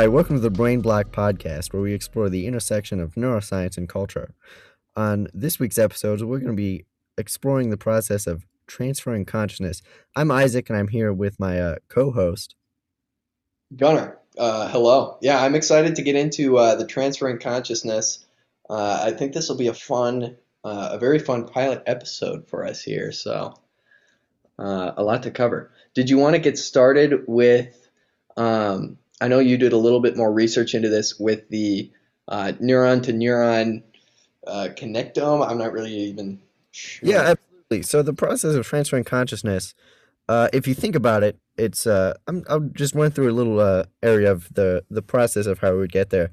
Hi, welcome to the Brain Block Podcast, where we explore the intersection of neuroscience and culture. On this week's episode, we're going to be exploring the process of transferring consciousness. I'm Isaac, and I'm here with my uh, co host, Gunnar. Uh, hello. Yeah, I'm excited to get into uh, the transferring consciousness. Uh, I think this will be a fun, uh, a very fun pilot episode for us here. So, uh, a lot to cover. Did you want to get started with? Um, I know you did a little bit more research into this with the uh, neuron to neuron uh, connectome. I'm not really even sure. Yeah, absolutely. So the process of transferring consciousness, uh, if you think about it, it's uh, I'm, I just went through a little uh, area of the the process of how we would get there.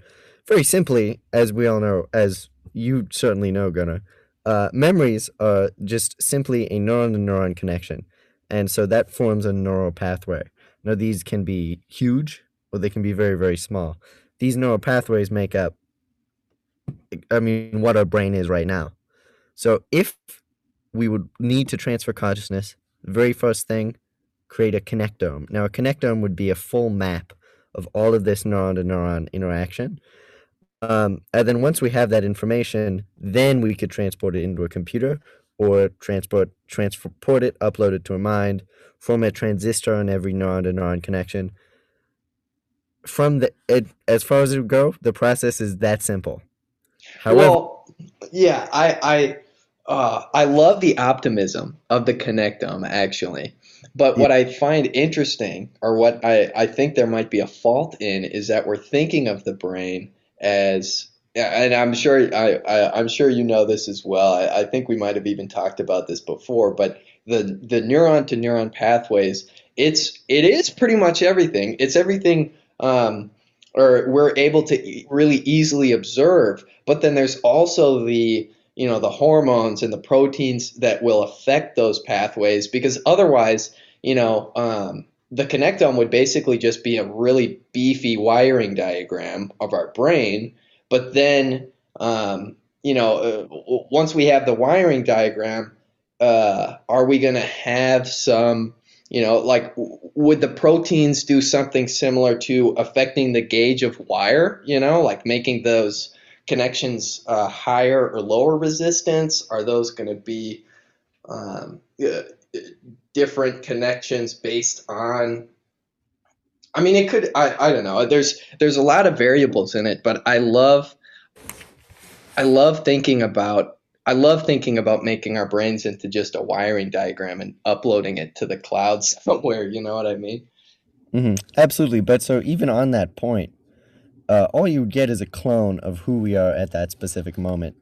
Very simply, as we all know, as you certainly know, Gunnar, uh, memories are just simply a neuron to neuron connection, and so that forms a neural pathway. Now these can be huge or they can be very very small. These neural pathways make up, I mean, what our brain is right now. So if we would need to transfer consciousness, the very first thing, create a connectome. Now, a connectome would be a full map of all of this neuron to neuron interaction. Um, and then once we have that information, then we could transport it into a computer or transport transport it, upload it to a mind, form a transistor on every neuron to neuron connection. From the it, as far as it would go, the process is that simple. However, Well, yeah, I I uh, I love the optimism of the connectome actually. But what I find interesting, or what I, I think there might be a fault in, is that we're thinking of the brain as, and I'm sure I, I I'm sure you know this as well. I, I think we might have even talked about this before, but the the neuron to neuron pathways, it's it is pretty much everything. It's everything um, or we're able to really easily observe. But then there's also the you know the hormones and the proteins that will affect those pathways because otherwise you know um, the connectome would basically just be a really beefy wiring diagram of our brain. But then um, you know uh, once we have the wiring diagram, uh, are we going to have some you know, like would the proteins do something similar to affecting the gauge of wire? You know, like making those connections uh, higher or lower resistance? Are those going to be um, uh, different connections based on? I mean, it could. I, I don't know. There's there's a lot of variables in it, but I love I love thinking about I love thinking about making our brains into just a wiring diagram and uploading it to the cloud somewhere. You know what I mean? mhm, absolutely. But so even on that point, uh, all you would get is a clone of who we are at that specific moment,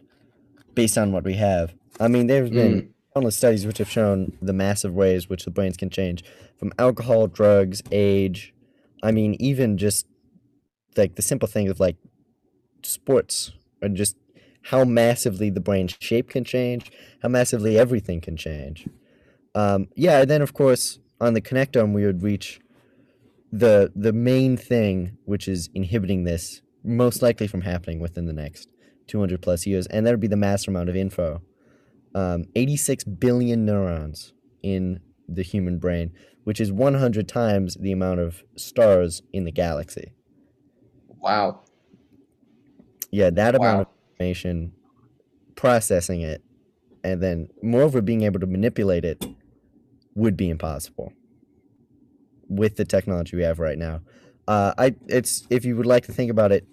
based on what we have. I mean, there's been Mm. countless studies which have shown the massive ways which the brains can change from alcohol, drugs, age. I mean, even just like the simple thing of like sports or just how massively the brain's shape can change, how massively everything can change. Um, yeah, and then of course on the connectome we would reach the the main thing which is inhibiting this most likely from happening within the next 200 plus years, and that would be the massive amount of info. Um, 86 billion neurons in the human brain, which is 100 times the amount of stars in the galaxy. Wow. Yeah, that amount of Wow. Information, processing it, and then moreover being able to manipulate it would be impossible with the technology we have right now. Uh, I it's if you would like to think about it,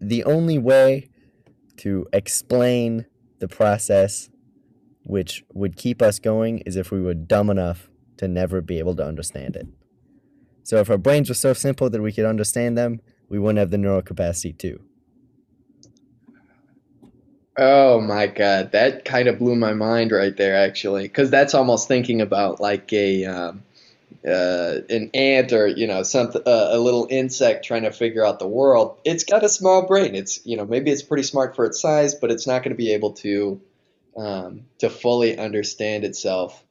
the only way to explain the process which would keep us going is if we were dumb enough to never be able to understand it. So if our brains were so simple that we could understand them, we wouldn't have the neural capacity to. Oh my God, that kind of blew my mind right there, actually, because that's almost thinking about like a um, uh, an ant or you know some uh, a little insect trying to figure out the world. It's got a small brain. It's you know maybe it's pretty smart for its size, but it's not going to be able to um, to fully understand itself,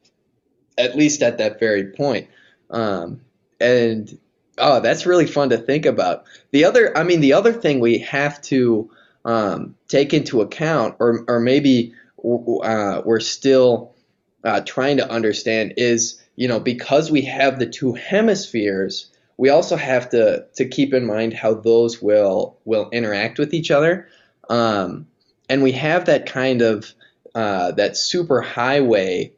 at least at that very point. Um, and oh, that's really fun to think about. The other, I mean, the other thing we have to um, take into account, or or maybe uh, we're still uh, trying to understand, is you know because we have the two hemispheres, we also have to to keep in mind how those will will interact with each other. Um, and we have that kind of uh, that super highway.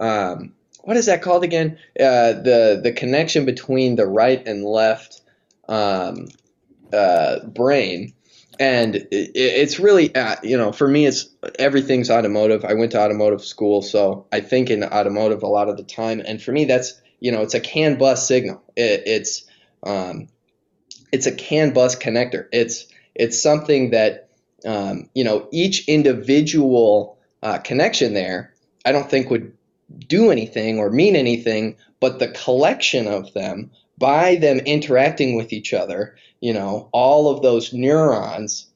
Um, what is that called again? Uh, the the connection between the right and left um, uh, brain, and it, it's really uh, you know for me it's everything's automotive. I went to automotive school, so I think in automotive a lot of the time, and for me that's you know it's a CAN bus signal. It, it's um, it's a CAN bus connector. It's it's something that um, you know each individual uh, connection there. I don't think would do anything or mean anything, but the collection of them by them interacting with each other, you know, all of those neurons,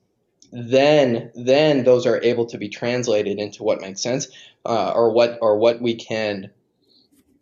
then then those are able to be translated into what makes sense uh, or what or what we can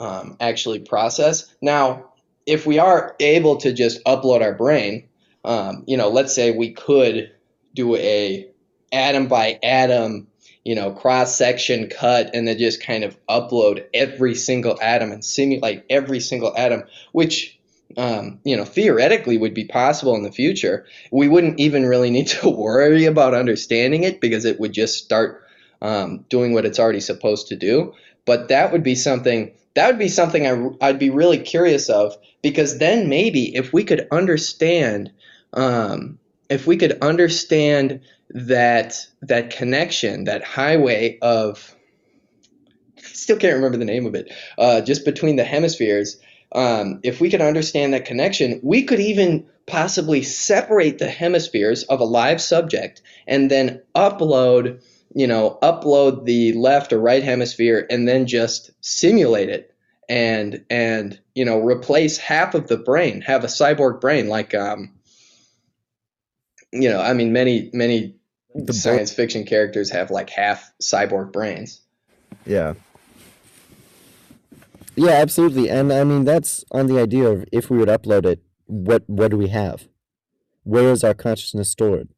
um, actually process. Now, if we are able to just upload our brain, um, you know, let's say we could do a atom by atom you know, cross section cut and then just kind of upload every single atom and simulate every single atom, which, um, you know, theoretically would be possible in the future. We wouldn't even really need to worry about understanding it because it would just start um, doing what it's already supposed to do. But that would be something. That would be something I, I'd be really curious of because then maybe if we could understand, um, if we could understand that that connection, that highway of I still can't remember the name of it, uh, just between the hemispheres. Um, if we could understand that connection, we could even possibly separate the hemispheres of a live subject and then upload, you know, upload the left or right hemisphere and then just simulate it and and you know replace half of the brain, have a cyborg brain like um, you know, I mean, many many the science bo- fiction characters have like half cyborg brains. Yeah. Yeah, absolutely. And I mean that's on the idea of if we would upload it, what what do we have? Where is our consciousness stored?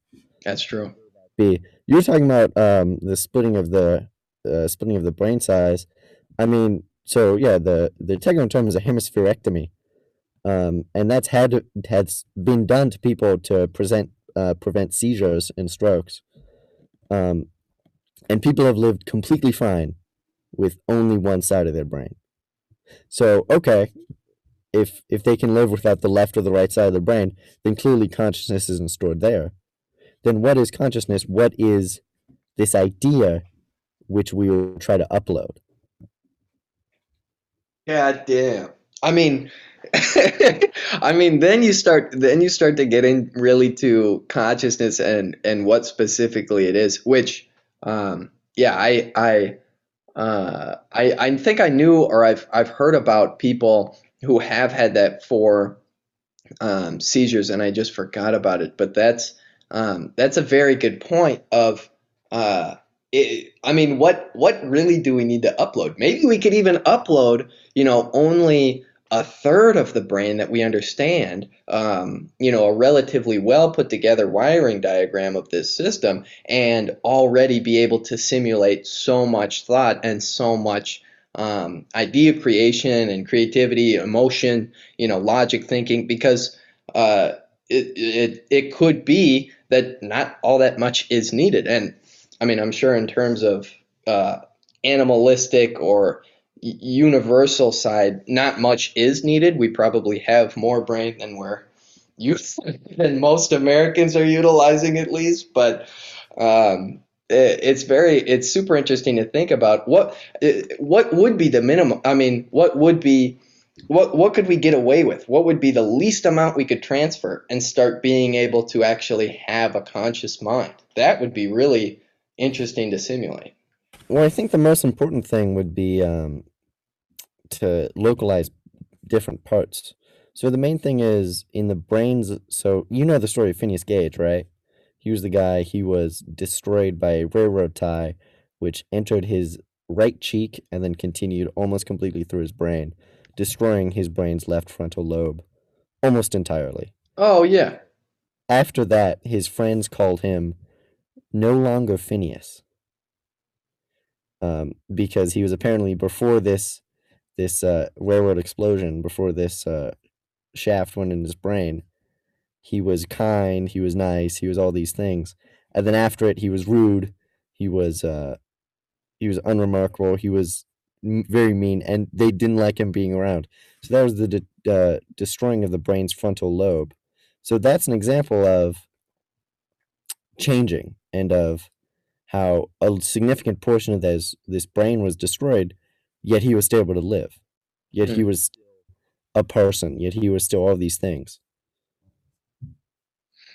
That's true. B. You're talking about um, the splitting of the uh, splitting of the brain size. I mean, so yeah, the the technical term is a hemispherectomy, um, and that's had has been done to people to present uh, prevent seizures and strokes. Um, and people have lived completely fine with only one side of their brain. So, okay, if if they can live without the left or the right side of the brain, then clearly consciousness isn't stored there. Then what is consciousness? What is this idea which we will try to upload? God damn. I mean, I mean, then you start then you start to get in really to consciousness and and what specifically it is. Which, um, yeah, I I uh, I I think I knew or I've I've heard about people who have had that for um, seizures, and I just forgot about it. But that's um, that's a very good point. Of uh, it, I mean, what what really do we need to upload? Maybe we could even upload, you know, only a third of the brain that we understand, um, you know, a relatively well put together wiring diagram of this system, and already be able to simulate so much thought and so much um, idea creation and creativity, emotion, you know, logic thinking, because uh, it, it, it could be that not all that much is needed. And I mean, I'm sure in terms of uh, animalistic or universal side, not much is needed. We probably have more brain than we're than most Americans are utilizing at least, but um, it, it's very it's super interesting to think about what what would be the minimum. I mean, what would be what what could we get away with? What would be the least amount we could transfer and start being able to actually have a conscious mind? That would be really interesting to simulate. Well, I think the most important thing would be um, to localize different parts. So the main thing is in the brains. So you know the story of Phineas Gage, right? He was the guy. He was destroyed by a railroad tie, which entered his right cheek and then continued almost completely through his brain, destroying his brain's left frontal lobe almost entirely. Oh yeah. After that, his friends called him no longer Phineas um, because he was apparently before this this uh, railroad explosion, before this uh, shaft went in his brain, he was kind, he was nice, he was all these things. And then after it, he was rude, he was uh, he was unremarkable, he was very mean, and they didn't like him being around. So that was the de- uh, destroying of the brain's frontal lobe. So that's an example of changing and of how a significant portion of this this brain was destroyed, yet he was still able to live, yet he Mm. was still a person, yet he was still all these things.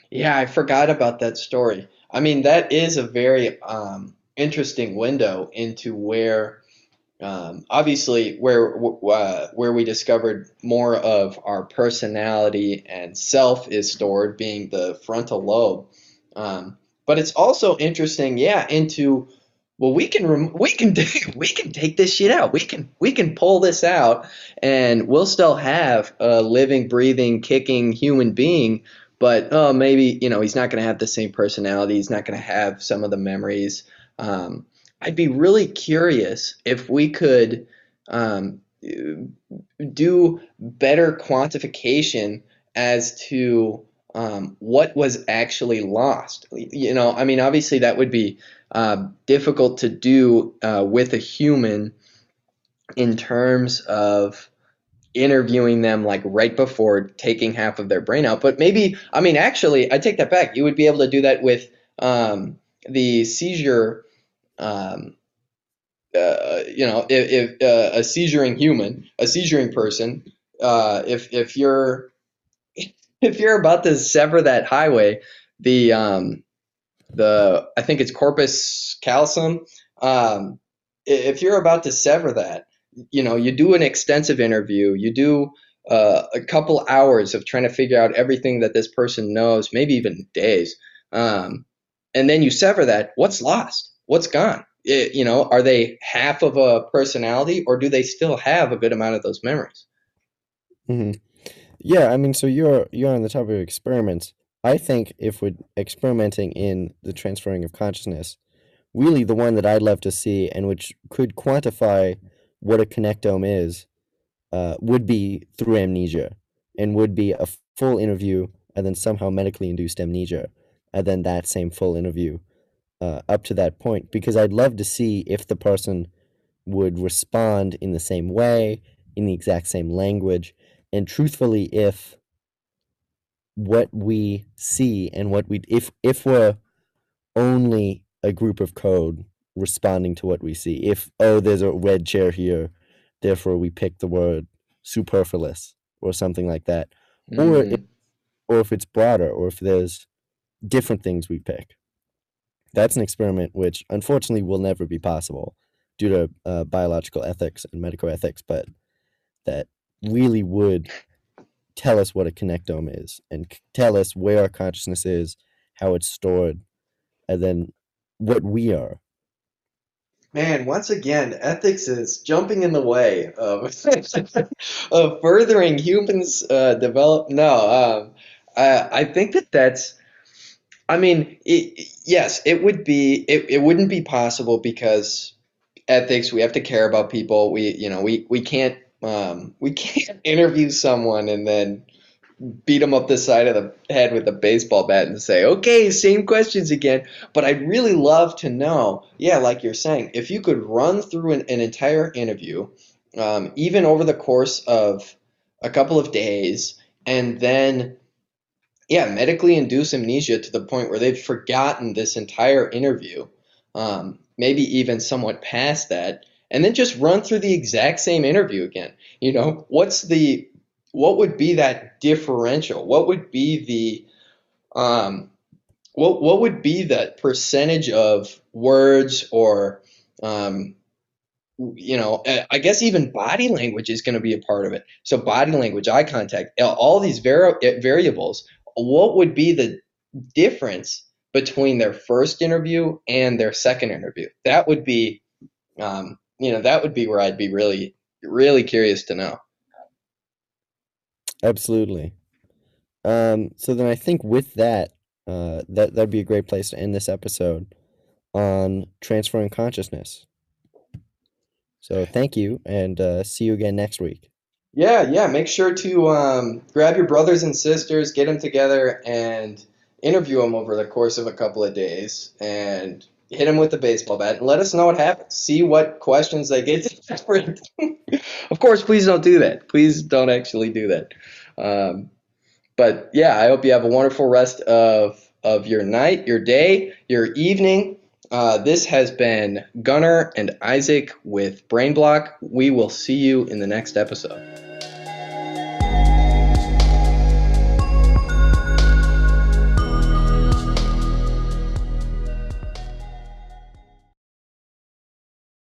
Yeah, I forgot about that story. I mean, that is a very um, interesting window into where, um, obviously, where uh, where we discovered more of our personality and self is stored, being the frontal lobe. Um, but it's also interesting, yeah, into well, we can rem- we can do, we can take this shit out. We can we can pull this out, and we'll still have a living, breathing, kicking human being but oh, maybe you know he's not going to have the same personality. He's not going to have some of the memories. Um, I'd be really curious if we could um, do better quantification as to um, what was actually lost. You know, I mean, obviously that would be uh, difficult to do uh, with a human in terms of interviewing them like right before taking half of their brain out. But maybe, I mean, actually, I take that back. You would be able to do that with um, the seizure. Um, uh, you know, if, if uh, a seizuring human, a seizuring person, uh, if if you're if you're about to sever that highway, the um, the I think it's corpus callosum. Um, if you're about to sever that, you know, you do an extensive interview, you do uh, a couple hours of trying to figure out everything that this person knows, maybe even days, um, and then you sever that. What's lost? What's gone? It, you know, are they half of a personality, or do they still have a good amount of those memories? hmm Yeah, I mean, so you're you're on the topic of experiments. I think if we're experimenting in the transferring of consciousness, really the one that I'd love to see and which could quantify what a connectome is, uh, would be through amnesia, and would be a full interview and then somehow medically induced amnesia, and then that same full interview, uh, up to that point. Because I'd love to see if the person would respond in the same way, in the exact same language, and truthfully, if what we see and what we if if we're only a group of code responding to what we see if oh there's a red chair here therefore we pick the word superfluous or something like that or if, Mm, or if it's broader or if there's different things we pick. That's an experiment which unfortunately will never be possible due to uh, biological ethics and medical ethics but that really would tell us what a connectome is and tell us where our consciousness is, how it's stored, and then what we are. Man, once again, ethics is jumping in the way of of furthering humans' uh, develop. No, um, I, I think that that's. I mean, it, yes, it would be. It, it wouldn't be possible because ethics. We have to care about people. We, you know, we we can't um, we can't interview someone and then beat them up the side of the head with a baseball bat and say, okay, same questions again. But I'd really love to know, yeah, like you're saying, if you could run through an, an entire interview, um, even over the course of a couple of days, and then, yeah, medically induce amnesia to the point where they've forgotten this entire interview, um, maybe even somewhat past that, and then just run through the exact same interview again. You know, what's the what would be that differential? What would be the um, what what would be the percentage of words or um, you know, I guess even body language is going to be a part of it. So body language, eye contact, all these vari- uh, variables. What would be the difference between their first interview and their second interview? That would be, um, you know, that would be where I'd be really, really curious to know. Absolutely. Um, so then I think with that, uh, that that'd be a great place to end this episode on transferring consciousness. So thank you, and uh, see you again next week. Yeah, yeah. Make sure to um, grab your brothers and sisters, get them together, and interview them over the course of a couple of days, and hit them with the baseball bat, and let us know what happens. See what questions they get of course, please don't do that. Please don't actually do that. Um, but yeah, I hope you have a wonderful rest of of your night, your day, your evening. Uh, this has been Gunnar and Isaac with Brain Block. We will see you in the next episode.